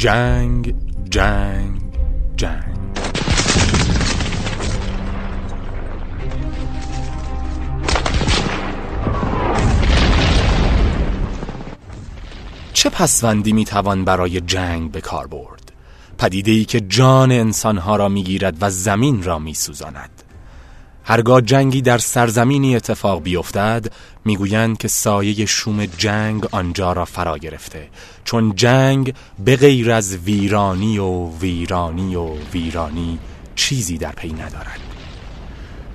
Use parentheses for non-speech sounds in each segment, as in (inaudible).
جنگ جنگ جنگ. چه پسوندی می‌توان برای جنگ به کار برد؟ پدیده ای که جان انسانها را می‌گیرد و زمین را میسوزاند. هرگاه جنگی در سرزمینی اتفاق بیفتد می‌گویند که سایه شوم جنگ آنجا را فرا گرفته. چون جنگ به غیر از ویرانی و ویرانی و ویرانی چیزی در پی ندارد.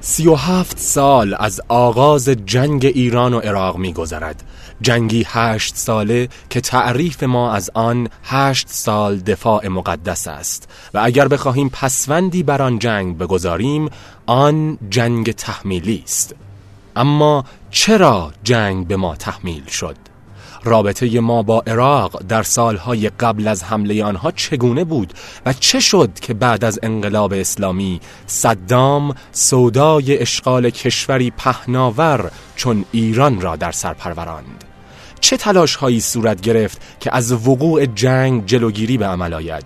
سی و هفت سال از آغاز جنگ ایران و عراق میگذرد. جنگی هشت ساله که تعریف ما از آن هشت سال دفاع مقدس است و اگر بخواهیم پسوندی بر آن جنگ بگذاریم آن جنگ تحمیلی است اما چرا جنگ به ما تحمیل شد؟ رابطه ما با عراق در سالهای قبل از حمله آنها چگونه بود و چه شد که بعد از انقلاب اسلامی صدام سودای اشغال کشوری پهناور چون ایران را در سر پروراند؟ چه تلاش هایی صورت گرفت که از وقوع جنگ جلوگیری به عمل آید؟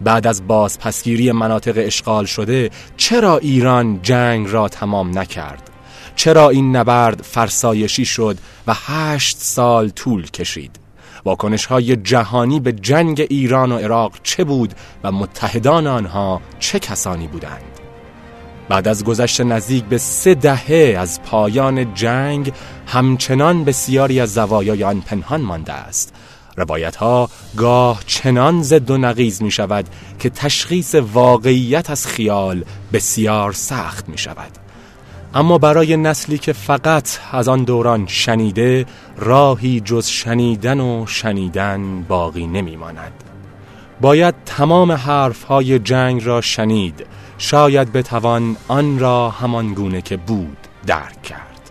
بعد از بازپسگیری مناطق اشغال شده چرا ایران جنگ را تمام نکرد؟ چرا این نبرد فرسایشی شد و هشت سال طول کشید؟ واکنش های جهانی به جنگ ایران و عراق چه بود و متحدان آنها چه کسانی بودند؟ بعد از گذشت نزدیک به سه دهه از پایان جنگ همچنان بسیاری از زوایای آن پنهان مانده است. روایت ها گاه چنان زد و نقیز می شود که تشخیص واقعیت از خیال بسیار سخت می شود اما برای نسلی که فقط از آن دوران شنیده راهی جز شنیدن و شنیدن باقی نمی ماند. باید تمام حرف های جنگ را شنید شاید بتوان آن را همان گونه که بود درک کرد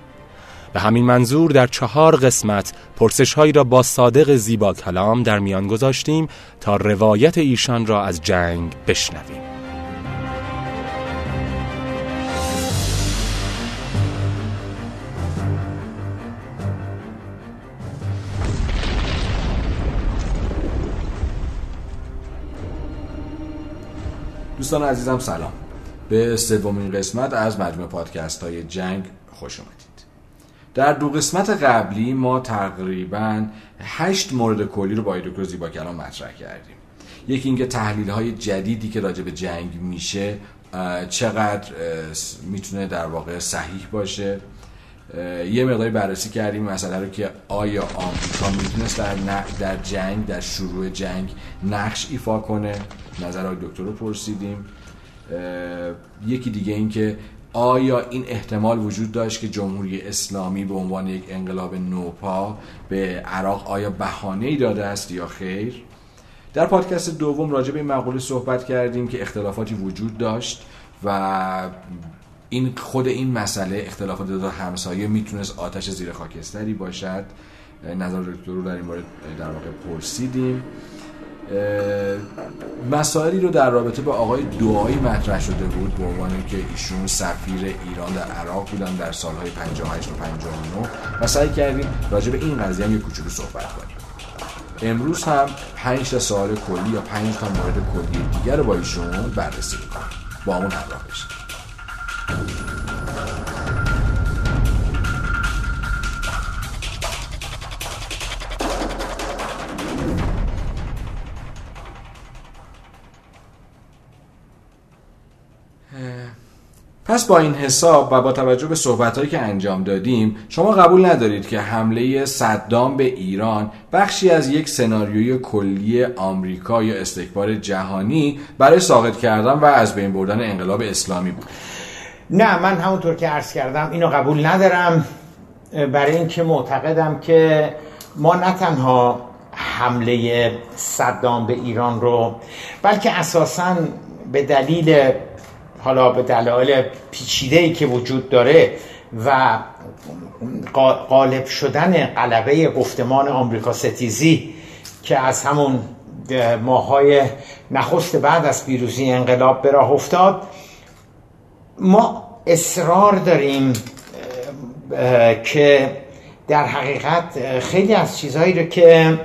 به همین منظور در چهار قسمت پرسش هایی را با صادق زیبا کلام در میان گذاشتیم تا روایت ایشان را از جنگ بشنویم دوستان عزیزم سلام. به سومین قسمت از مجموع پادکست های جنگ خوش اومدید. در دو قسمت قبلی ما تقریبا هشت مورد کلی رو با دکتر زیبا کلام مطرح کردیم. یکی اینکه تحلیل های جدیدی که راجع به جنگ میشه چقدر می‌تونه در واقع صحیح باشه. یه مقداری بررسی کردیم مسئله رو که آیا آمریکا می‌تونست در, در جنگ در شروع جنگ نقش ایفا کنه. نظر دکتر رو پرسیدیم. یکی دیگه این که آیا این احتمال وجود داشت که جمهوری اسلامی به عنوان یک انقلاب نوپا به عراق آیا بهانه ای داده است یا خیر؟ در پادکست دوم راجع به این مقوله صحبت کردیم که اختلافاتی وجود داشت و این خود این مسئله اختلافات دو همسایه می‌تونست آتش زیر خاکستری باشد. نظر دکتر رو در این مورد در واقع پرسیدیم. مسائلی رو در رابطه با آقای دعایی مطرح شده بود به عنوان که ایشون سفیر ایران در عراق بودن در سالهای 58 و 59 و سعی کردیم راجع به این قضیه هم یه کوچولو صحبت کنیم. امروز هم 5 تا سوال کلی یا 5 تا مورد کلی دیگر رو با ایشون بررسی می‌کنیم. با همون همراه بشید پس با این حساب و با توجه به صحبتهایی که انجام دادیم شما قبول ندارید که حمله صدام به ایران بخشی از یک سناریوی کلی آمریکا یا استکبار جهانی برای ساقط کردن و از بین بردن انقلاب اسلامی بود؟ نه من همونطور که عرض کردم اینو قبول ندارم برای اینکه معتقدم که ما نه تنها حمله صدام به ایران رو بلکه اساسا به دلیل حالا به دلایل پیچیده ای که وجود داره و غالب شدن قلبه گفتمان آمریکا ستیزی که از همون ماهای نخست بعد از پیروزی انقلاب به راه افتاد ما اصرار داریم که در حقیقت خیلی از چیزهایی رو که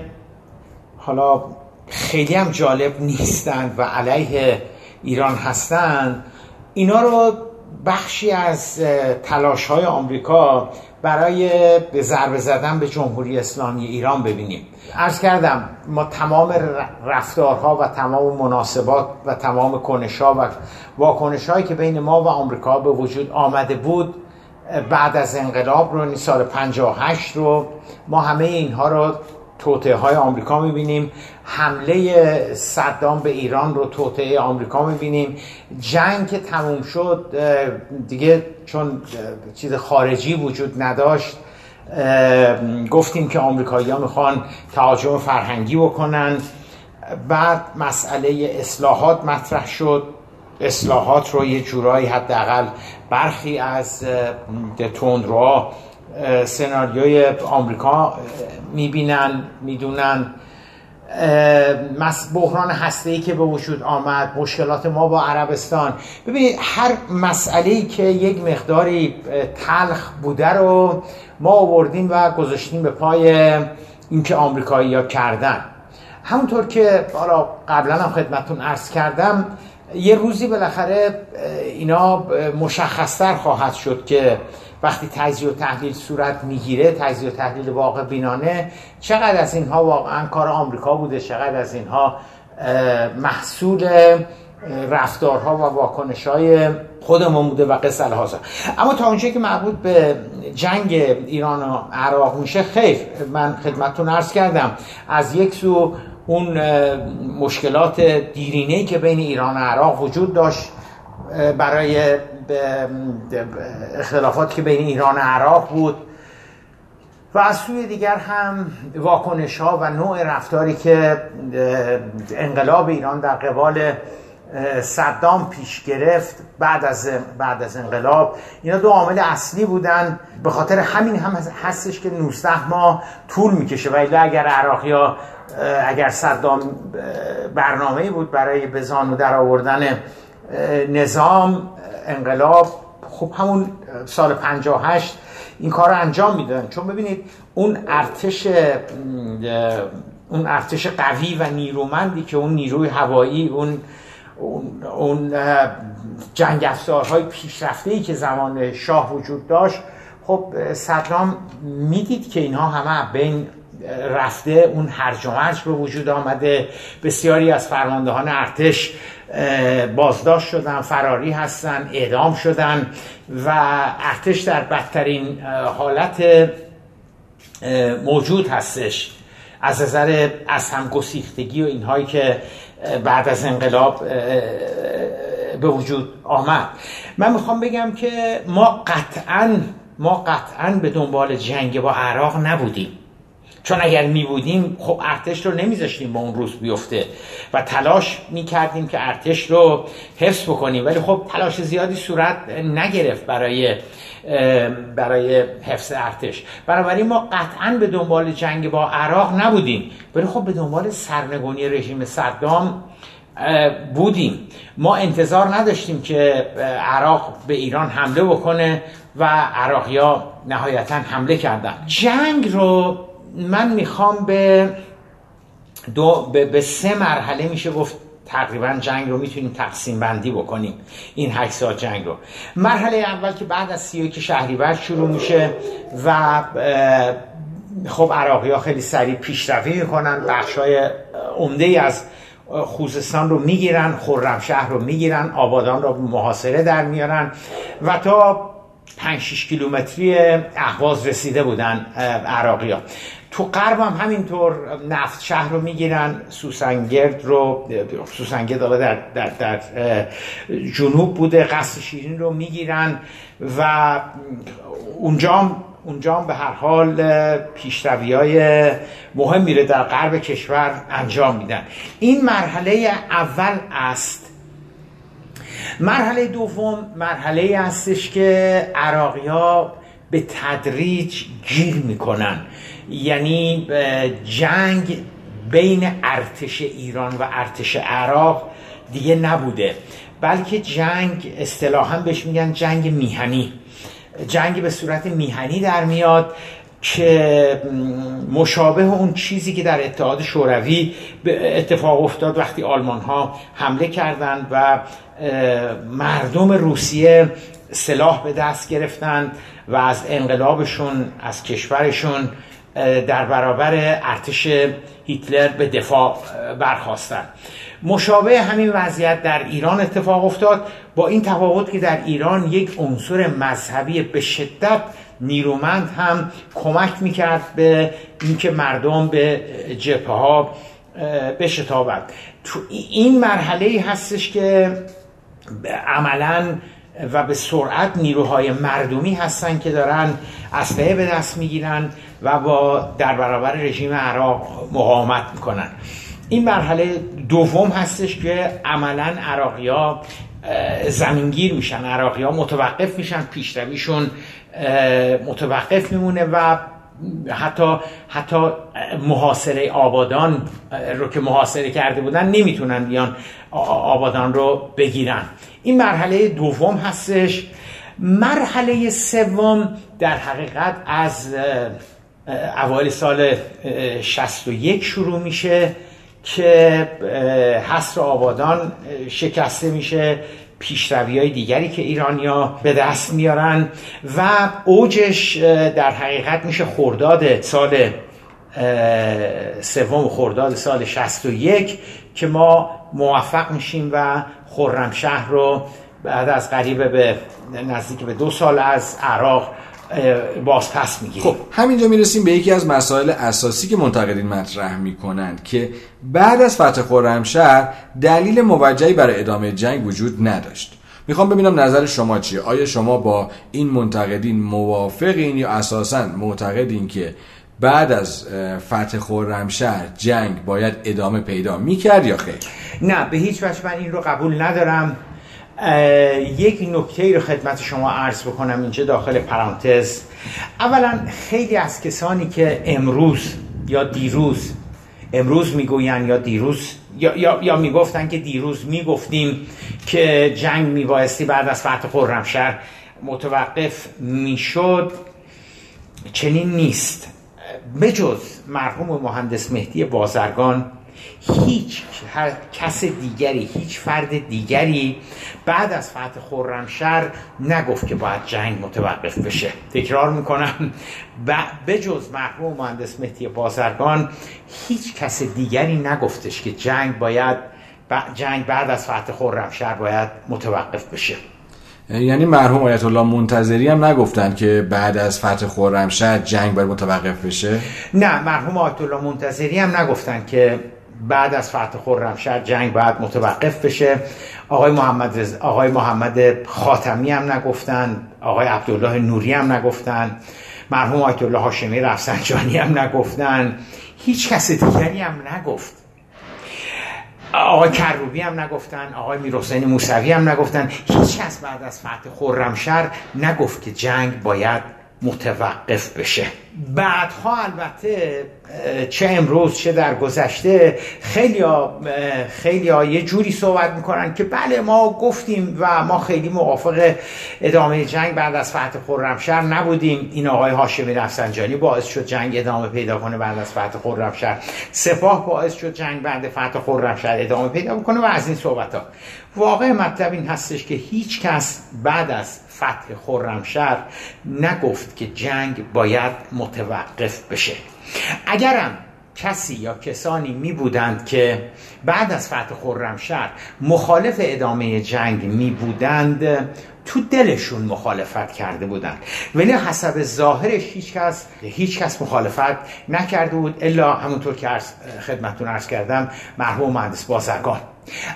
حالا خیلی هم جالب نیستند و علیه ایران هستند اینا رو بخشی از تلاش های آمریکا برای به ضربه زدن به جمهوری اسلامی ایران ببینیم. ارز کردم ما تمام رفتارها و تمام مناسبات و تمام کنشها و واکنش هایی که بین ما و آمریکا به وجود آمده بود بعد از انقلاب رو سال 58 رو ما همه اینها رو توطعه های آمریکا می‌بینیم. حمله صدام به ایران رو توطعه آمریکا می‌بینیم. جنگ که تموم شد دیگه چون چیز خارجی وجود نداشت گفتیم که آمریکایی ها می‌خوان تهاجم فرهنگی بکنن. بعد مسئله اصلاحات مطرح شد. اصلاحات رو یه جورایی حداقل برخی از تندروها سناریوی آمریکا می‌بینن می‌دونن. بحران هسته که به وجود آمد مشکلات ما با عربستان. ببینید هر مسئله که یک مقداری تلخ بوده رو ما آوردیم و گذاشتیم به پای اینکه آمریکایی ها کردن. همونطور که حالا قبلا هم خدمتون عرض کردم یه روزی بالاخره اینا مشخصتر خواهد شد که وقتی تجزیه و تحلیل صورت می‌گیره تجزیه و تحلیل واقع بینانه چقدر از اینها واقعا کار آمریکا بوده چقدر از اینها محصول رفتارها و واکنش های خودمون بوده و قصه الهازا اما تا اونجایی که مربوط به جنگ ایران و عراق میشه خیر من خدمتتون عرض کردم. از یک سو اون مشکلات دیرینه که بین ایران و عراق وجود داشت برای اختلافات که بین ایران و عراق بود و از سوی دیگر هم واکنش ها و نوع رفتاری که انقلاب ایران در قبال صدام پیش گرفت بعد از بعد از انقلاب. اینا دو عامل اصلی بودن. به خاطر همین هم هستش که 19 ماه طول می‌کشه. و اگر عراقی ها اگر صدام برنامه بود برای به زانو در آوردن نظام انقلاب خب همون سال 58 این کار رو انجام می‌دادن. چون ببینید اون ارتش اون ارتش قوی و نیرومندی که اون نیروی هوایی اون اون, جنگ افزارهای پیشرفته ای که زمان شاه وجود داشت خب صدام می‌دید که اینها همه بین رفته اون هرج و مرج به وجود آمده. بسیاری از فرماندهان ارتش بازداشت شدن فراری هستن اعدام شدن و ارتش در بدترین حالت موجود هستش. از نظر از هم گسیختگی و اینهایی که بعد از انقلاب به وجود آمد. من می‌خوام بگم که ما قطعا ما قطعا به دنبال جنگ با عراق نبودیم. چون اگر می بودیم خب ارتش رو نمیذاشتیم با اون روز بیفته و تلاش می کردیم که ارتش رو حفظ بکنیم. ولی خب تلاش زیادی صورت نگرفت برای برای حفظ ارتش. بنابراین ما قطعا به دنبال جنگ با عراق نبودیم. ولی خب به دنبال سرنگونی رژیم صدام بودیم. ما انتظار نداشتیم که عراق به ایران حمله بکنه و عراقیا نهایتا حمله کردن. جنگ رو من می‌خوام به دو به, سه مرحله میشه گفت تقریبا جنگ رو می‌تونیم تقسیم بندی بکنیم این هشت سال جنگ رو. مرحله اول که بعد از سی که شهریور شروع میشه و خب عراقی ها خیلی سریع پیشروی می‌کنن بخش های عمده از خوزستان رو می‌گیرن خرمشهر رو می‌گیرن آبادان رو محاصره در میارن و تا 5 6 کیلومتری اهواز رسیده بودن عراقی ها تو غرب هم همینطور نفت شهر رو می‌گیرن سوسنگرد رو سوسنگرد در, در, در جنوب بوده قصد شیرین رو می‌گیرن و اونجا اونجا به هر حال پیشروی های مهم میره در غرب کشور انجام میدن. این مرحله اول است. مرحله دوم مرحله هستش که عراقی ها به تدریج گیر می‌کنن. یعنی جنگ بین ارتش ایران و ارتش عراق دیگه نبوده. بلکه جنگ اصطلاحا بهش میگن جنگ میهنی. جنگ به صورت میهنی در میاد که مشابه اون چیزی که در اتحاد شوروی اتفاق افتاد وقتی آلمان ها حمله کردند و مردم روسیه سلاح به دست گرفتند و از انقلابشون از کشورشون در برابر ارتش هیتلر به دفاع برخواستند مشابه همین وضعیت در ایران اتفاق افتاد با این تفاوت که در ایران یک عنصر مذهبی به شدت نیرومند هم کمک می‌کرد به اینکه مردم به جبهه ها بشتابند. تو این مرحله هستش که عملا و به سرعت نیروهای مردمی هستن که دارن اسلحه به دست می‌گیرن و با در برابر رژیم عراق مقاومت می‌کنن. این مرحله دوم هستش که عملا عراقی ها زمینگیر میشن. عراقی ها متوقف میشن پیشرویشون متوقف میمونه و حتی حتی محاصره آبادان رو که محاصره کرده بودن نمی‌تونن بیان آبادان رو بگیرن. این مرحله دوم هستش. مرحله سوم در حقیقت از اوایل سال 61 شروع میشه که حصر آبادان شکسته میشه. پیشروی های دیگری که ایرانیا به دست میارن و اوجش در حقیقت میشه خرداد سال سوم خرداد سال 61 که ما موفق میشیم و خرمشهر رو بعد از قریب به نزدیک به دو سال از عراق باز پس می‌گیریم. خب همینجا می‌رسیم به یکی از مسائل اساسی که منتقدین مطرح می‌کنند که بعد از فتح خرمشهر دلیل موجهی برای ادامه جنگ وجود نداشت. می‌خوام ببینم نظر شما چیه؟ آیا شما با این منتقدین موافقین یا اساسا معتقدین که بعد از فتح خرمشهر جنگ باید ادامه پیدا می‌کرد یا خیر؟ نه به هیچ وجه من این رو قبول ندارم. یک نکته رو خدمت شما عرض بکنم اینجا داخل پرانتز. اولا خیلی از کسانی که امروز یا دیروز امروز می‌گوین یا دیروز یا, یا, یا می‌گفتن که دیروز می‌گفتیم که جنگ میبایستی بعد از فتح خرمشهر متوقف می‌شد چنین نیست. بجز مرحوم مهندس مهدی بازرگان هیچ کس دیگری هیچ فرد دیگری بعد از فتح خرمشهر نگفت که باید جنگ متوقف بشه. تکرار می‌کنم. به جز مرحوم مهندس مهدی بازرگان هیچ کس دیگری نگفتش که جنگ باید جنگ بعد از فتح خرمشهر باید متوقف بشه. یعنی مرحوم آیت الله منتظری هم نگفتن که بعد از فتح خرمشهر جنگ باید متوقف بشه؟ نه مرحوم آیت الله منتظری هم نگفتن که بعد از فتح خرمشهر جنگ باید متوقف بشه. آقای محمد رز... آقای محمد خاتمی هم نگفتن آقای عبدالله نوری هم نگفتن مرحوم آیت الله هاشمی رفسنجانی هم نگفتن. هیچ کس دیگری هم نگفت. آقای کروبی هم نگفتن آقای میرحسین موسوی هم نگفتن. هیچ کس بعد از فتح خرمشهر نگفت که جنگ باید متوقف بشه. بعدها البته چه امروز چه در گذشته خیلی خیلی ها یه جوری صحبت می‌کنن که بله ما گفتیم و ما خیلی موافق ادامه جنگ بعد از فتح خرمشهر نبودیم. این آقای هاشمی رفسنجانی باعث شد جنگ ادامه پیدا کنه بعد از فتح خرمشهر. سپاه باعث شد جنگ بعد فتح خرمشهر ادامه پیدا کنه و از این صحبت ها واقع مطلب این هستش که هیچ کس بعد از فتح خرمشهر نگفت که جنگ باید متوقف بشه. اگرم کسی یا کسانی می بودند که بعد از فتح خرمشهر مخالف ادامه جنگ می بودند تو دلشون مخالفت کرده بودند ولی حسب ظاهرش هیچ کس هیچ کس مخالفت نکرده بود الا همونطور که خدمتتون عرض کردم مرحوم مهندس بازرگان.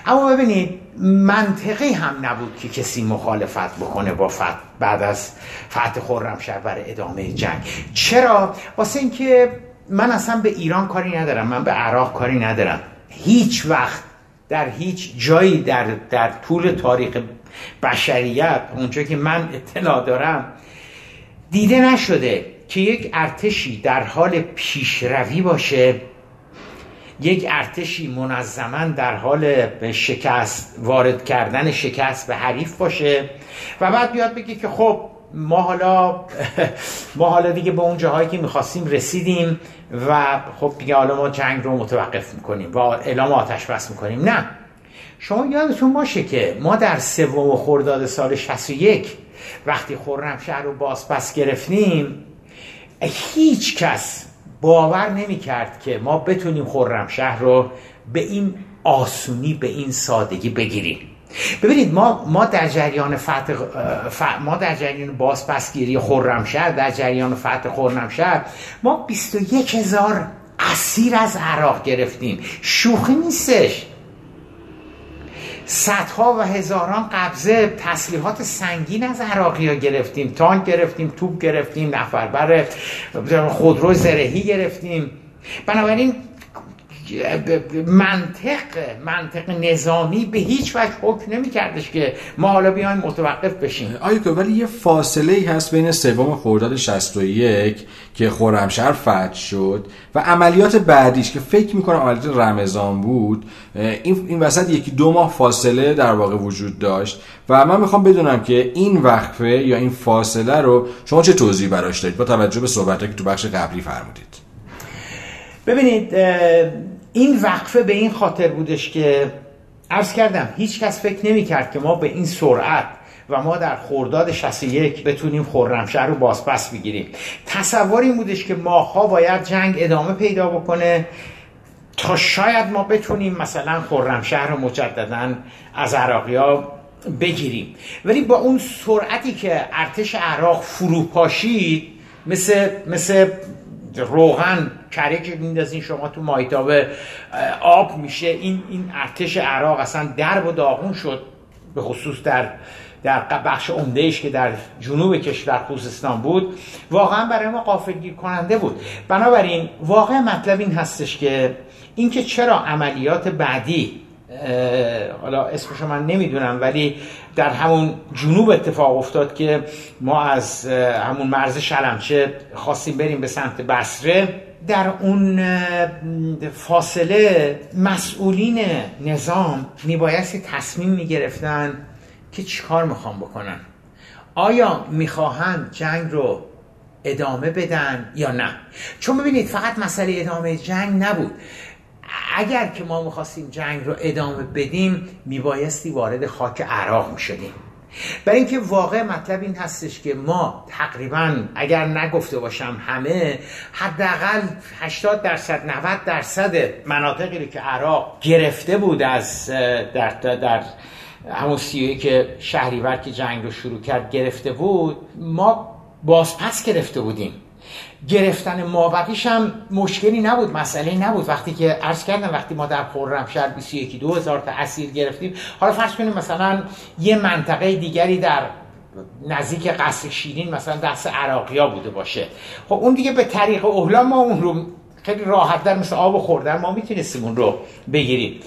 اما ببینید منطقی هم نبود که کسی مخالفت بکنه با فتح بعد از فتح خرمشهر برای ادامه جنگ. چرا؟ واسه اینکه من اصلا به ایران کاری ندارم من به عراق کاری ندارم. هیچ وقت در هیچ جایی در, در طول تاریخ بشریت اونجا که من اطلاع دارم دیده نشده که یک ارتشی در حال پیشروی باشه. یک ارتشی منظما در حال شکست وارد کردن شکست به حریف باشه و بعد بیاد بگه که خب ما حالا (laughs) ما حالا دیگه به اون جاهایی که می‌خواستیم رسیدیم و خب دیگه حالا ما جنگ رو متوقف می‌کنیم و اعلام آتش بس می‌کنیم. نه. شما یادتون باشه که ما در سوم خرداد سال 61 وقتی خرمشهر رو بازپس گرفتیم هیچ کس باور نمی کرد که ما بتونیم خرمشهر رو به این آسونی به این سادگی بگیریم. ببینید ما ما در جریان فتح ما در جریان بازپسگیری خرمشهر در جریان فتح خرمشهر ما 21 هزار اسیر از عراق گرفتیم. شوخی نیستش. صدها و هزاران قبضه تسلیحات سنگین از عراقی ها گرفتیم. تانک گرفتیم توپ گرفتیم نفربر خودرو زرهی گرفتیم. بنابراین منطق منطق نظامی به هیچ وجه حکم نمی کردش که ما حالا بیایم متوقف بشیم. آیا که ولی یه فاصله ای هست بین سوم خرداد 61 که خرمشهر فتح شد و عملیات بعدیش که فکر می‌کنم عملیات رمضان بود. این این وسط یکی دو ماه فاصله در واقع وجود داشت و من می‌خوام بدونم که این وقفه یا این فاصله رو شما چه توضیح براش دارید؟ با توجه به صحبتایی که تو بخش قبلی فرمودید. ببینید این وقفه به این خاطر بودش که عرض کردم هیچ کس فکر نمی کرد که ما به این سرعت و ما در خورداد 61 بتونیم خرمشهر رو بازپس بگیریم. تصور این بودش که ماها باید جنگ ادامه پیدا بکنه تا شاید ما بتونیم مثلا خرمشهر رو مجددا از عراقی ها بگیریم. ولی با اون سرعتی که ارتش عراق فروپاشید مثل مثل روغن کره که میندازین شما تو مایتاب آب میشه. این این ارتش عراق اصلا درب و داغون شد به خصوص در در بخش عمدهش که در جنوب کشور خوزستان بود. واقعا برای ما قافلگیر کننده بود. بنابراین واقع مطلب این هستش که اینکه چرا عملیات بعدی حالا اسمشو من نمی‌دونم ولی در همون جنوب اتفاق افتاد که ما از همون مرز شلمچه خواستیم بریم به سمت بسره در اون فاصله مسئولین نظام میبایستی تصمیم می‌گرفتن که چیکار می‌خوام بکنن. آیا می‌خواهند جنگ رو ادامه بدن یا نه؟ چون ببینید فقط مسئله ادامه جنگ نبود. اگر که ما می‌خواستیم جنگ رو ادامه بدیم میبایستی وارد خاک عراق می‌شدیم. برای اینکه واقع مطلب این هستش که ما تقریبا اگر نگفته باشم همه حداقل 80 درصد 90 درصد مناطقی که عراق گرفته بود از در در همون سیوی که شهریور که جنگ رو شروع کرد گرفته بود ما بازپس گرفته بودیم. گرفتن مابقیش هم مشکلی نبود مسئله نبود. وقتی که عرض کردم وقتی ما در خرمشهر 21 دو هزار تا اسیر گرفتیم. حالا فرض کنیم مثلا یه منطقه دیگری در نزدیک قصر شیرین مثلا دست عراقیا بوده باشه. خب اون دیگه به طریق اوهلا ما اون رو خیلی راحت در مثل آب خوردن ما می‌تونستیم اون رو بگیریم.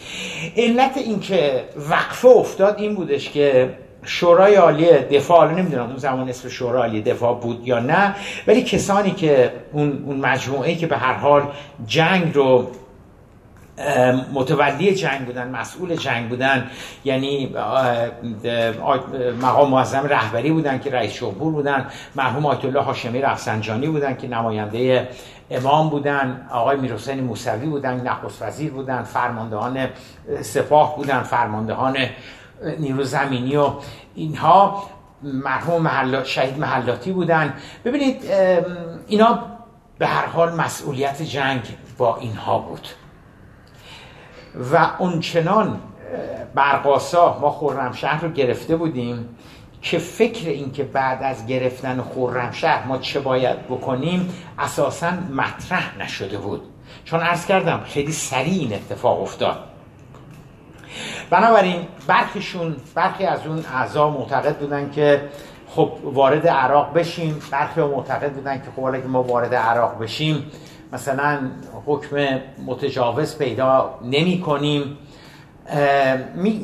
علت اینکه وقفه افتاد این بودش که شورای عالی دفاع نمی‌دونم اون زمان اسم شورای عالی دفاع بود یا نه ولی کسانی که اون, اون مجموعه که به هر حال جنگ رو متولی جنگ بودن مسئول جنگ بودن یعنی مقام معظم رهبری بودن که رئیس جمهور بودن مرحوم آیت الله هاشمی رفسنجانی بودن که نماینده امام بودن آقای میرحسین موسوی بودن نخست وزیر بودن فرماندهان سپاه بودن فرماندهان نیرو زمینی و اینها مرحوم محل... شهید محلاتی بودن. ببینید اینا به هر حال مسئولیت جنگ با اینها بود. و اونچنان برقاسا ما خرمشهر رو گرفته بودیم که فکر این که بعد از گرفتن خرمشهر ما چه باید بکنیم اساسا مطرح نشده بود. چون عرض کردم خیلی سریع این اتفاق افتاد. بنابراین برخیشون برخی از اون اعضا معتقد بودن که خب وارد عراق بشیم. برخی معتقد بودن که خب که ما وارد عراق بشیم مثلا حکم متجاوز پیدا نمی کنیم.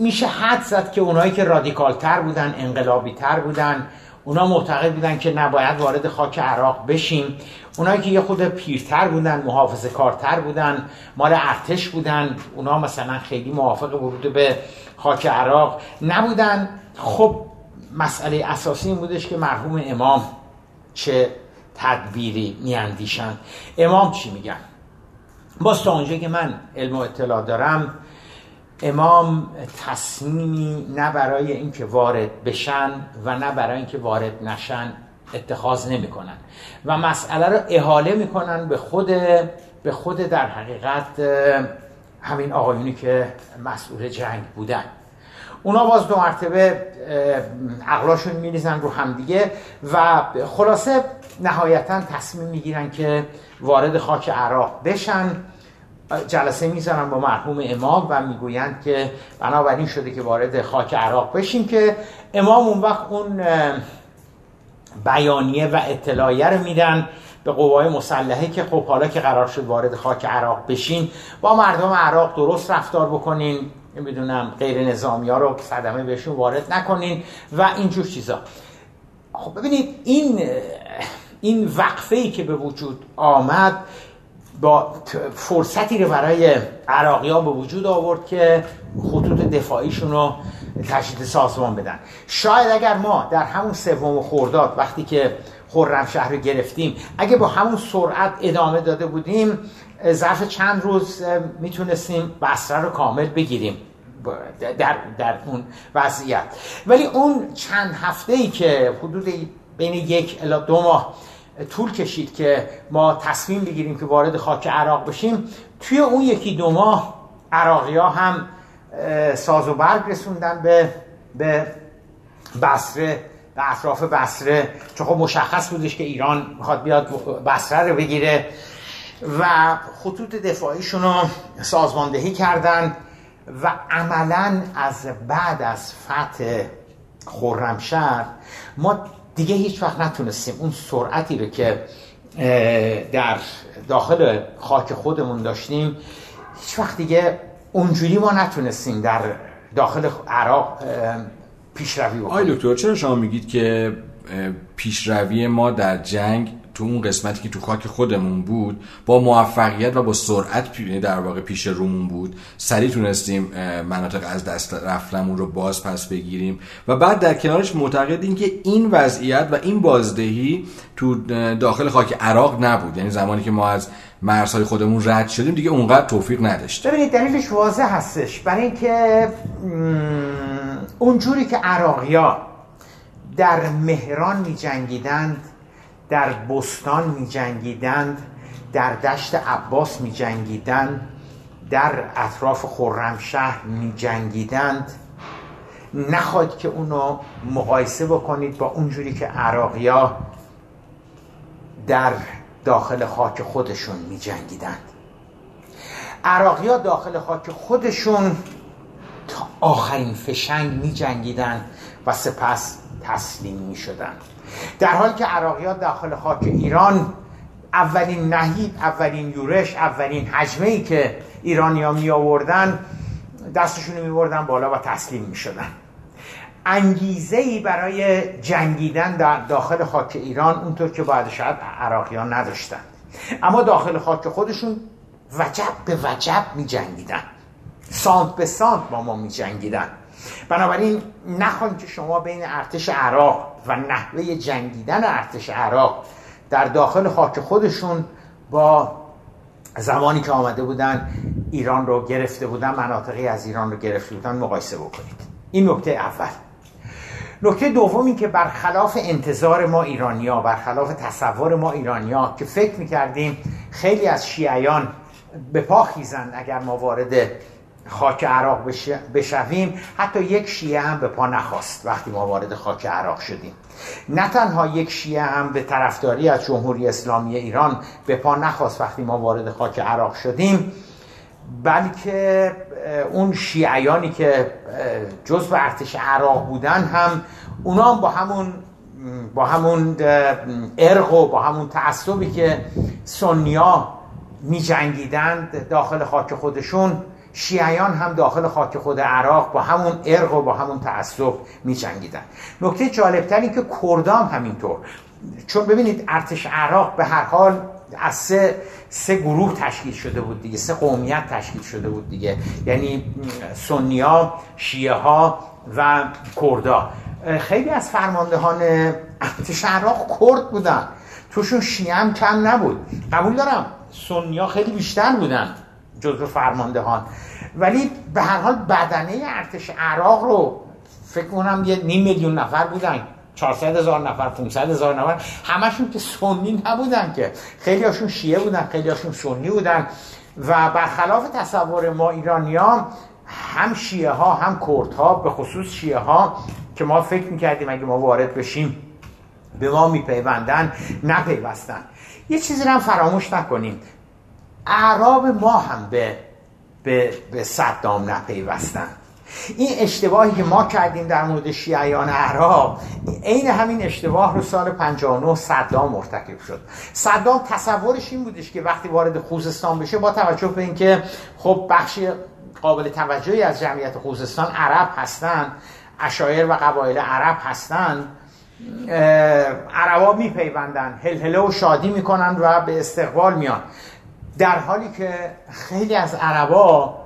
میشه حد زد که اونایی که رادیکال تر بودن انقلابی تر بودن اونا معتقد بودن که نباید وارد خاک عراق بشیم. اونایی که یه خود پیرتر بودن محافظه کارتر بودن مال ارتش بودن اونا مثلا خیلی موافق ورود به خاک عراق نبودن. خب مسئله اساسی این بودش که مرحوم امام چه تدبیری میاندیشن. امام چی میگن؟ باز تا اونجا که من علم و اطلاع دارم امام تصمیمی نه برای اینکه وارد بشن و نه برای اینکه وارد نشن اتخاذ نمی‌کنن. و مسئله رو احاله می‌کنن به خود به خود در حقیقت همین آقایونی که مسئول جنگ بودن. اونا باز دو مرتبه عقلاشون میریزن رو همدیگه و خلاصه نهایتا تصمیم می‌گیرن که وارد خاک عراق بشن. جلسه می‌ذارن با مرحوم امام و می‌گویند که بنابراین شده که وارد خاک عراق بشیم که امام اون وقت اون بیانیه و اطلاعیه رو میدن به قوای مسلحه که خب حالا که قرار شد وارد خاک عراق بشین. با مردم عراق درست رفتار بکنین. نمی‌دونم غیر نظامی ها رو صدمه بهشون وارد نکنین و اینجور چیزا. خب ببینید این این وقفه ای که به وجود آمد با فرصتی رو برای عراقی ها به وجود آورد که خطوط دفاعیشون رو تشدید سازمان بدن. شاید اگر ما در همون سوم خورداد وقتی که خرمشهر رو گرفتیم اگه با همون سرعت ادامه داده بودیم ظرف چند روز می‌تونستیم بسره رو کامل بگیریم در, در اون وضعیت. ولی اون چند هفته ای که حدود بین یک الا دو ماه طول کشید که ما تصمیم بگیریم که وارد خاک عراق بشیم توی اون یکی دو ماه عراقی ها هم ساز و برگ رسوندن به به بصره به اطراف بصره چون خب مشخص بودش که ایران می‌خواد بیاد بصره رو بگیره و خطوط دفاعیشون رو سازماندهی کردن و عملا از بعد از فتح خرمشهر ما دیگه هیچ وقت نتونستیم اون سرعتی رو که در داخل خاک خودمون داشتیم هیچ وقت دیگه اونجوری ما نتونستیم در داخل عراق پیشروی بکنیم. آی دکتر چرا شما میگید که پیشروی ما در جنگ تو اون قسمتی که تو خاک خودمون بود با موفقیت و با سرعت یعنی در واقع پیش رومون بود سریع تونستیم مناطق از دست رفتمون رو باز پس بگیریم؟ و بعد در کنارش معتقدیم که این وضعیت و این بازدهی تو داخل خاک عراق نبود. یعنی زمانی که ما از مرزهای خودمون رد شدیم دیگه اونقدر توفیق نداشت ببینید دلیلش واضح هستش. برای اینکه اونجوری که عراقیا در مهران می جنگیدند در بستان می جنگیدند در دشت عباس می جنگیدند در اطراف خرمشهر می جنگیدند نخواهید که اونو مقایسه بکنید با اونجوری که عراقیا در داخل خاک خودشون می جنگیدند عراقیا داخل خاک خودشون تا آخرین فشنگ می جنگیدند و سپس تسلیم می شدند در حالی که ها داخل خاک ایران اولین نهید اولین یورش اولین حجمه ای که ایرانیا می آوردن دستشون می بردن بالا و تسلیم می شدن انگیزه ای برای جنگیدن در داخل خاک ایران اونطور که باید شاید عراقیان نداشتن. اما داخل خاک خودشون وجب به وجب می جنگیدن سانت به سانت با ما می جنگیدن بنابراین نخواهیم که شما بین ارتش عراق و نحوه جنگیدن ارتش عراق در داخل خاک خودشون با زمانی که آمده بودن ایران رو گرفته بودن مناطقی از ایران رو گرفته بودن مقایسه بکنید. این نکته اول. نکته دوم که برخلاف انتظار ما ایرانیا برخلاف تصور ما ایرانیا که فکر می‌کردیم خیلی از شیعیان به پا خیزند اگر ما وارد خاک عراق بشویم حتی یک شیعه هم به پا نخواست وقتی ما وارد خاک عراق شدیم. نه تنها یک شیعه هم به طرفداری از جمهوری اسلامی ایران به پا نخواست وقتی ما وارد خاک عراق شدیم بلکه اون شیعیانی که جزو ارتش عراق بودن هم اونا هم با همون با همون ارق و با همون تعصبی که سنیا می جنگیدند داخل خاک خودشون شیعیان هم داخل خاک خود عراق با همون ارق و با همون تعصب می جنگیدن نکته جالبتر که کردام همینطور. چون ببینید ارتش عراق به هر حال از سه, سه گروه تشکیل شده بود دیگه سه قومیت تشکیل شده بود دیگه. یعنی سنیا شیعه ها و کردا. خیلی از فرماندهان ارتش عراق کرد بودن. توشون شیعه هم کم نبود. قبول دارم سنیا خیلی بیشتر بودن جزو فرماندهان. ولی به هر حال بدنه ارتش عراق رو فکر کنم یه نیم میلیون نفر بودن. 400 هزار نفر 500 هزار نفر. همشون که سنی نبودن که. خیلی هاشون شیعه بودن خیلی هاشون سنی بودن. و برخلاف تصور ما ایرانی ها هم شیعه ها هم کرد ها به خصوص شیعه ها که ما فکر می‌کردیم اگه ما وارد بشیم به ما میپیوندن نپیوستن. یه چیزی رو هم فراموش نکنیم. اعراب ما هم به به, به صدام نپیوستن. این اشتباهی که ما کردیم در مورد شیعیان عراق عین همین اشتباه رو سال 59 صدام مرتکب شد. صدام تصورش این بودش که وقتی وارد خوزستان بشه با توجه به اینکه خب بخش قابل توجهی از جمعیت خوزستان عرب هستند اشایر و قبایل عرب هستند عربا میپیوندن هلهله و شادی می‌کنن و به استقبال میان. در حالی که خیلی از عربا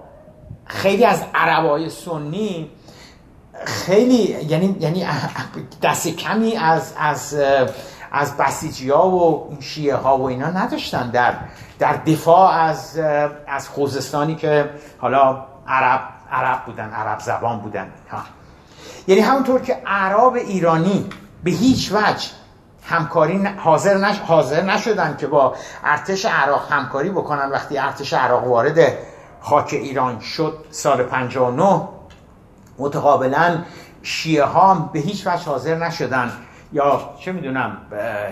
خیلی از عربای سنی خیلی یعنی یعنی دست کمی از از از بسیجی ها و شیعه ها و اینا نداشتن در در دفاع از از خوزستانی که حالا عرب عرب بودن عرب زبان بودن ها. یعنی همونطور که عرب ایرانی به هیچ وجه همکاری حاضر, نش... حاضر نشدن که با ارتش عراق همکاری بکنن وقتی ارتش عراق وارد خاک ایران شد سال 59 متقابلا شیعه ها به هیچ وجه حاضر نشدن. یا چه می‌دونم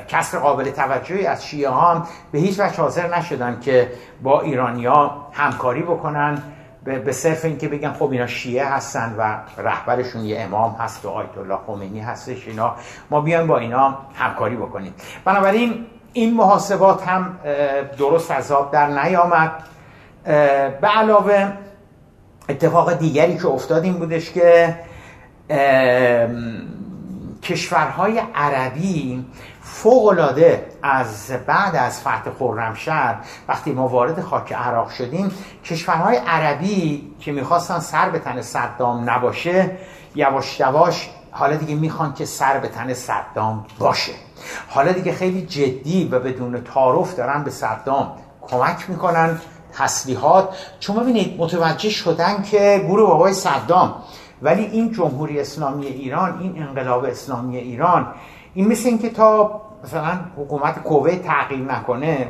کسر قابل توجهی از شیعه ها به هیچ وجه حاضر نشدن که با ایرانیا همکاری بکنن. به صرف اینکه بگن خب اینا شیعه هستن و رهبرشون یه امام هست و آیت الله خمینی هستش اینا ما بیایم با اینا همکاری بکنیم. بنابراین این محاسبات هم درست از آب در نیامد. به علاوه اتفاق دیگری که افتاد این بودش که کشورهای عربی فوقلاده از بعد از فتح خرمشهر وقتی ما وارد خاک عراق شدیم کشورهای عربی که می‌خواستن سر به تن صدام نباشه یواش یواش حالا دیگه می‌خوان که سر به تن صدام باشه. حالا دیگه خیلی جدی و بدون تعارف دارن به صدام کمک می‌کنن. تسلیحات چون ببینید متوجه شدن که گروه بابای صدام. ولی این جمهوری اسلامی ایران این انقلاب اسلامی ایران این مثل اینکه تا مثلا حکومت کویت تغییر نکنه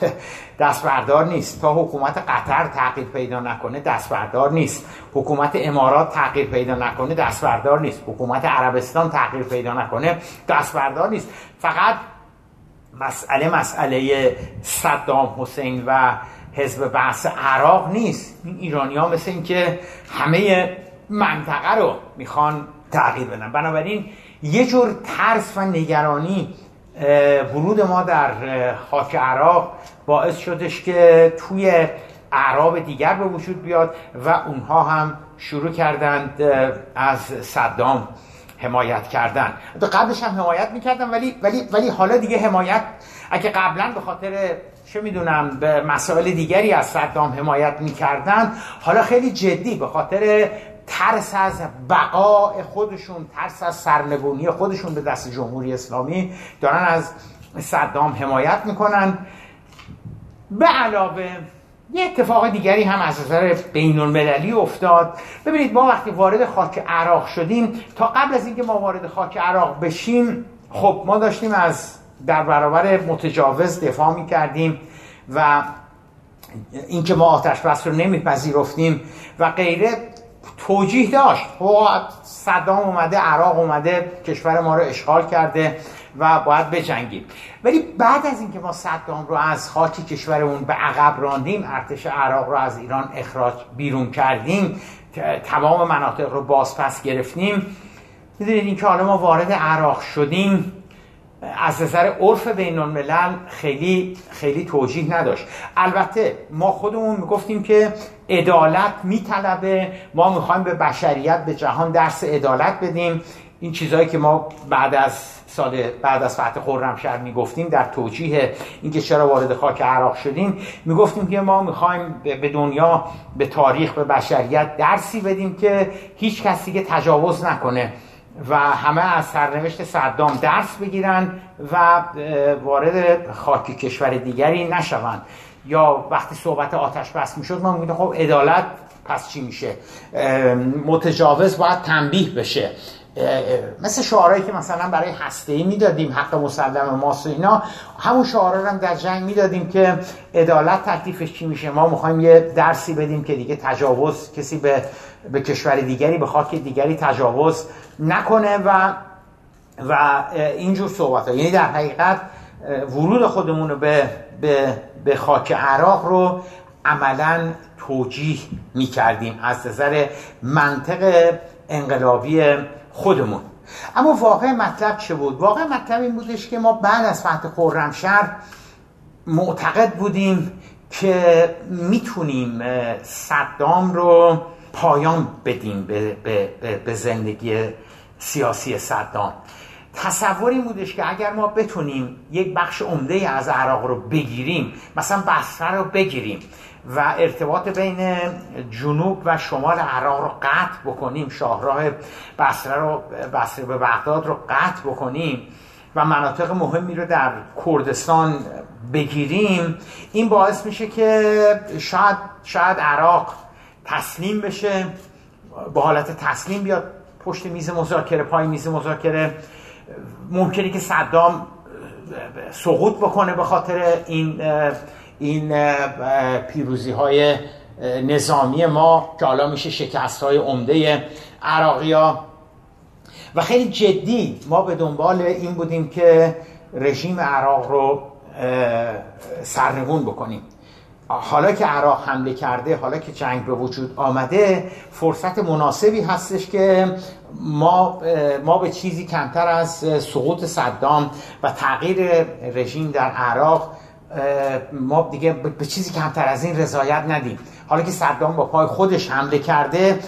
(laughs) دست بردار نیست. تا حکومت قطر تغییر پیدا نکنه دست بردار نیست. حکومت امارات تغییر پیدا نکنه دست بردار نیست. حکومت عربستان تغییر پیدا نکنه دست بردار نیست. فقط مسئله مسئله صدام حسین و حزب بحث عراق نیست. این ایرانی ها مثل اینکه همه منطقه رو می‌خوان تغییر بدن. بنابراین یه جور ترس و نگرانی ورود ما در خاک عراق باعث شدش که توی اعراب دیگر به وجود بیاد و اونها هم شروع کردند از صدام حمایت کردن. قبلش هم حمایت می‌کردن ولی ولی ولی حالا دیگه حمایت اگه قبلا به خاطر چه می‌دونم به مسائل دیگری از صدام حمایت می‌کردن. حالا خیلی جدی به خاطر ترس از بقاء خودشون ترس از سرنگونی خودشون به دست جمهوری اسلامی دارن از صدام حمایت می‌کنن. به علاوه یه اتفاق دیگری هم از نظر بین المللی افتاد. ببینید ما وقتی وارد خاک عراق شدیم تا قبل از اینکه ما وارد خاک عراق بشیم خب ما داشتیم از در برابر متجاوز دفاع می کردیم و اینکه ما آتش بس رو نمیپذیرفتیم و غیره توجیه داشت. صدام اومده عراق اومده کشور ما رو اشغال کرده و باید بجنگیم. ولی بعد از اینکه ما صدام رو از خاک کشورمون به عقب راندیم ارتش عراق رو از ایران اخراج بیرون کردیم تمام مناطق رو بازپس گرفتیم. می‌دونید اینکه حالا ما وارد عراق شدیم. از نظر عرف بین الملل خیلی خیلی توجیه نداشت. البته ما خودمون می‌گفتیم که عدالت میطلبه. ما می‌خوایم به بشریت به جهان درس عدالت بدیم. این چیزهایی که ما بعد از سال بعد از فتح خرمشهر می‌گفتیم در توجیه اینکه چرا وارد خاک عراق شدیم می‌گفتیم که ما می‌خوایم به دنیا به تاریخ به بشریت درسی بدیم که هیچ کسی که تجاوز نکنه. و همه از سرنوشت صدام درس بگیرن و وارد خاک کشور دیگری نشوند. یا وقتی صحبت آتش بس می‌شد ما میگیم خب عدالت پس چی میشه؟ متجاوز باید تنبیه بشه. مثل شعارهایی که مثلا برای هسته ای می‌دادیم حق مسلم ماست اینا همون شعارها هم در جنگ می‌دادیم که عدالت تکلیفش چی میشه؟ ما می‌خوایم یه درسی بدیم که دیگه تجاوز کسی به, به کشور دیگری به خاک دیگری تجاوز نکنه و و اینجور صحبت ها یعنی در حقیقت ورود خودمون رو به, به, به خاک عراق رو عملا توجیه می کردیم از نظر منطق انقلابی خودمون اما واقع مطلب چه بود؟ واقع مطلب این بودش که ما بعد از فتح خرمشهر معتقد بودیم که می‌تونیم صدام رو پایان بدیم به, به, به زندگی سیاسی صدام تصور این بودش که اگر ما بتونیم یک بخش عمده از عراق رو بگیریم مثلا بصره رو بگیریم و ارتباط بین جنوب و شمال عراق رو قطع بکنیم شاهراه بصره رو بصره به بغداد رو قطع بکنیم و مناطق مهمی رو در کردستان بگیریم. این باعث میشه که شاید شاید عراق تسلیم بشه با حالت تسلیم بیاد پشت میز مذاکره پای میز مذاکره. ممکنه که صدام سقوط بکنه به خاطر این این پیروزی های نظامی ما که حالا میشه شکست های عمده عراقی ها و خیلی جدی ما به دنبال این بودیم که رژیم عراق رو سرنگون بکنیم. حالا که عراق حمله کرده حالا که جنگ به وجود آمده فرصت مناسبی هستش که ما ما به چیزی کمتر از سقوط صدام و تغییر رژیم در عراق ما دیگه به چیزی کمتر از این رضایت ندیم. حالا که صدام با پای خودش حمله کرده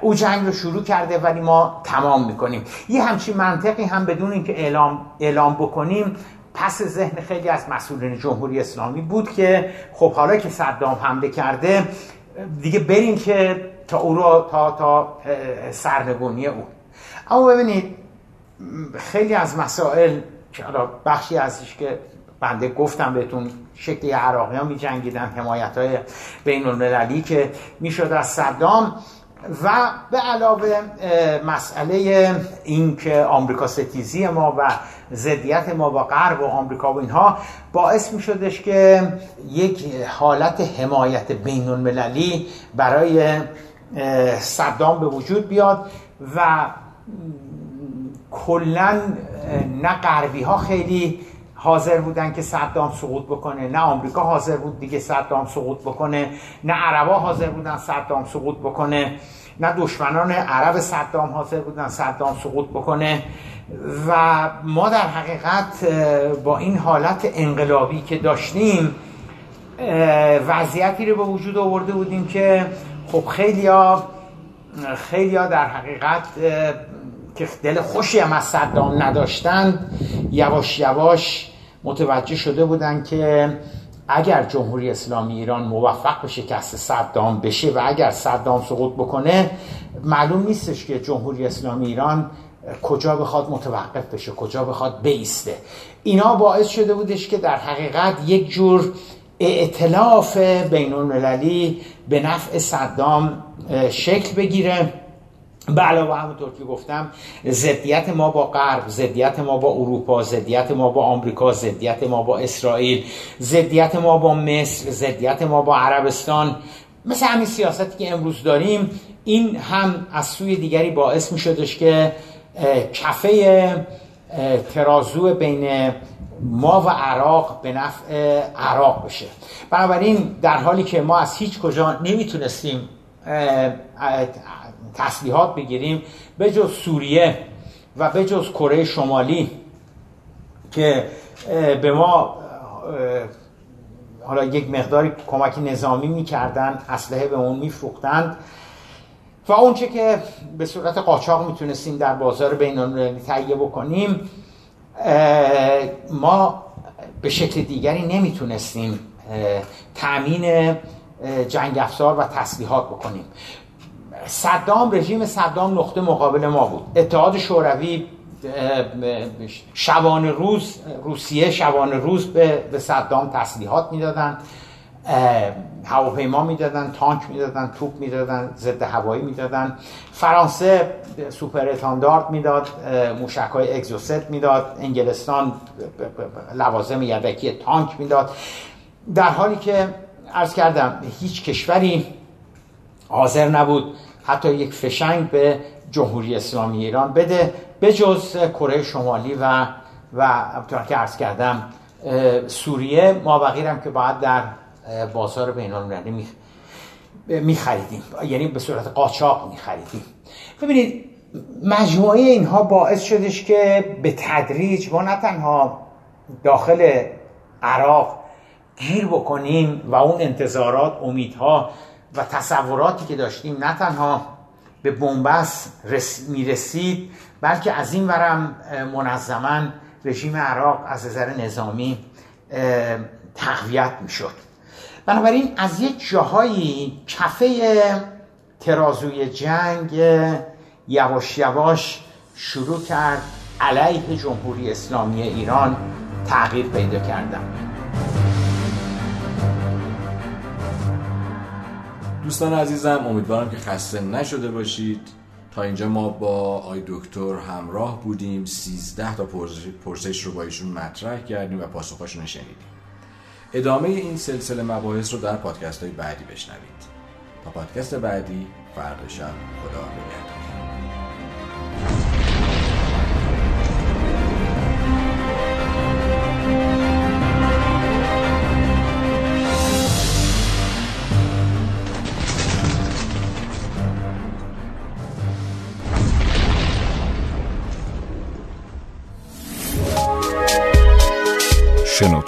او جنگ رو شروع کرده ولی ما تمام می‌کنیم. یه همچین منطقی هم بدون اینکه اعلام, اعلام بکنیم پس ذهن خیلی از مسئولین جمهوری اسلامی بود که خب حالا که صدام حمله کرده دیگه بریم که تا او رو تا تا سرنگونی او. اما ببینید خیلی از مسائل که حالا بخشی ازش که بنده گفتم بهتون شکلی عراقی ها می جنگیدن حمایت های بین المللی که می‌شد از صدام. و به علاوه مسئله این که آمریکا ستیزی ما و زدیت ما با غرب و آمریکا و اینها باعث می شدش که یک حالت حمایت بین المللی برای صدام به وجود بیاد و کلا نه غربی ها خیلی حاضر بودن که صدام سقوط بکنه. نه آمریکا حاضر بود دیگه صدام سقوط بکنه. نه عربا حاضر بودن صدام سقوط بکنه. نه دشمنان عرب صدام حاضر بودن صدام سقوط بکنه. و ما در حقیقت با این حالت انقلابی که داشتیم وضعیتی رو به وجود آورده بودیم که خب خیلیا خیلیا در حقیقت که دل خوشی هم از صدام نداشتند یواش یواش متوجه شده بودن که اگر جمهوری اسلامی ایران موفق به شکست صدام بشه و اگر صدام سقوط بکنه معلوم نیستش که جمهوری اسلامی ایران کجا بخواد متوقف بشه کجا بخواد بایسته. اینا باعث شده بودش که در حقیقت یک جور ائتلاف بین المللی به نفع صدام شکل بگیره. به علاوه همونطور که گفتم ضدیت ما با غرب ضدیت ما با اروپا ضدیت ما با آمریکا ضدیت ما با اسرائیل ضدیت ما با مصر ضدیت ما با عربستان. مثل همین سیاستی که امروز داریم این هم از سوی دیگری باعث می شدش که کفه ترازو بین ما و عراق به نفع عراق بشه. بنابراین در حالی که ما از هیچ کجا نمی‌تونستیم تسلیحات بگیریم به جز سوریه و به جز کره شمالی که به ما حالا یک مقداری کمک نظامی می‌کردن اسلحه به اون میفروختند و اونچه که به صورت قاچاق می‌تونستیم در بازار بین تهیه بکنیم ما به شکل دیگری نمی‌تونستیم تأمین جنگ افزار و تسلیحات بکنیم. صدام رژیم صدام نقطه مقابل ما بود. اتحاد شوروی شبان روز روسیه شبان روز به, به صدام تسلیحات می‌دادن. هواپیما می‌دادن تانک می‌دادن توپ می‌دادن ضد هوایی می‌دادن. فرانسه سوپر اتاندارد می‌داد موشک های اگزوست می‌داد. انگلستان لوازم یدکی تانک می‌داد. در حالی که ارز کردم هیچ کشوری حاضر نبود حتی یک فشنگ به جمهوری اسلامی ایران بده به جز کره شمالی و و که عرض کردم سوریه. ما بقیرم که باید در بازار بین المللی می خریدیم یعنی به صورت قاچاق می خریدیم ببینید مجموعه اینها باعث شدش که به تدریج ما نه تنها داخل عراق گیر بکنیم و اون انتظارات امیدها و تصوراتی که داشتیم نه تنها به بنبست می‌رسید بلکه از این ورم منظما رژیم عراق از نظر نظامی تقویت می‌شد. بنابراین از یک جاهایی کفه ترازوی جنگ یواش یواش شروع کرد علیه جمهوری اسلامی ایران تغییر پیدا کردن. دوستان عزیزم امیدوارم که خسته نشده باشید. تا اینجا ما با آی دکتر همراه بودیم. 13 تا پرسش رو با ایشون مطرح کردیم و پاسخاشون شنیدیم. ادامه این سلسله مباحث رو در پادکست های بعدی بشنوید. تا پادکست بعدی فردا شب خدا نگهدار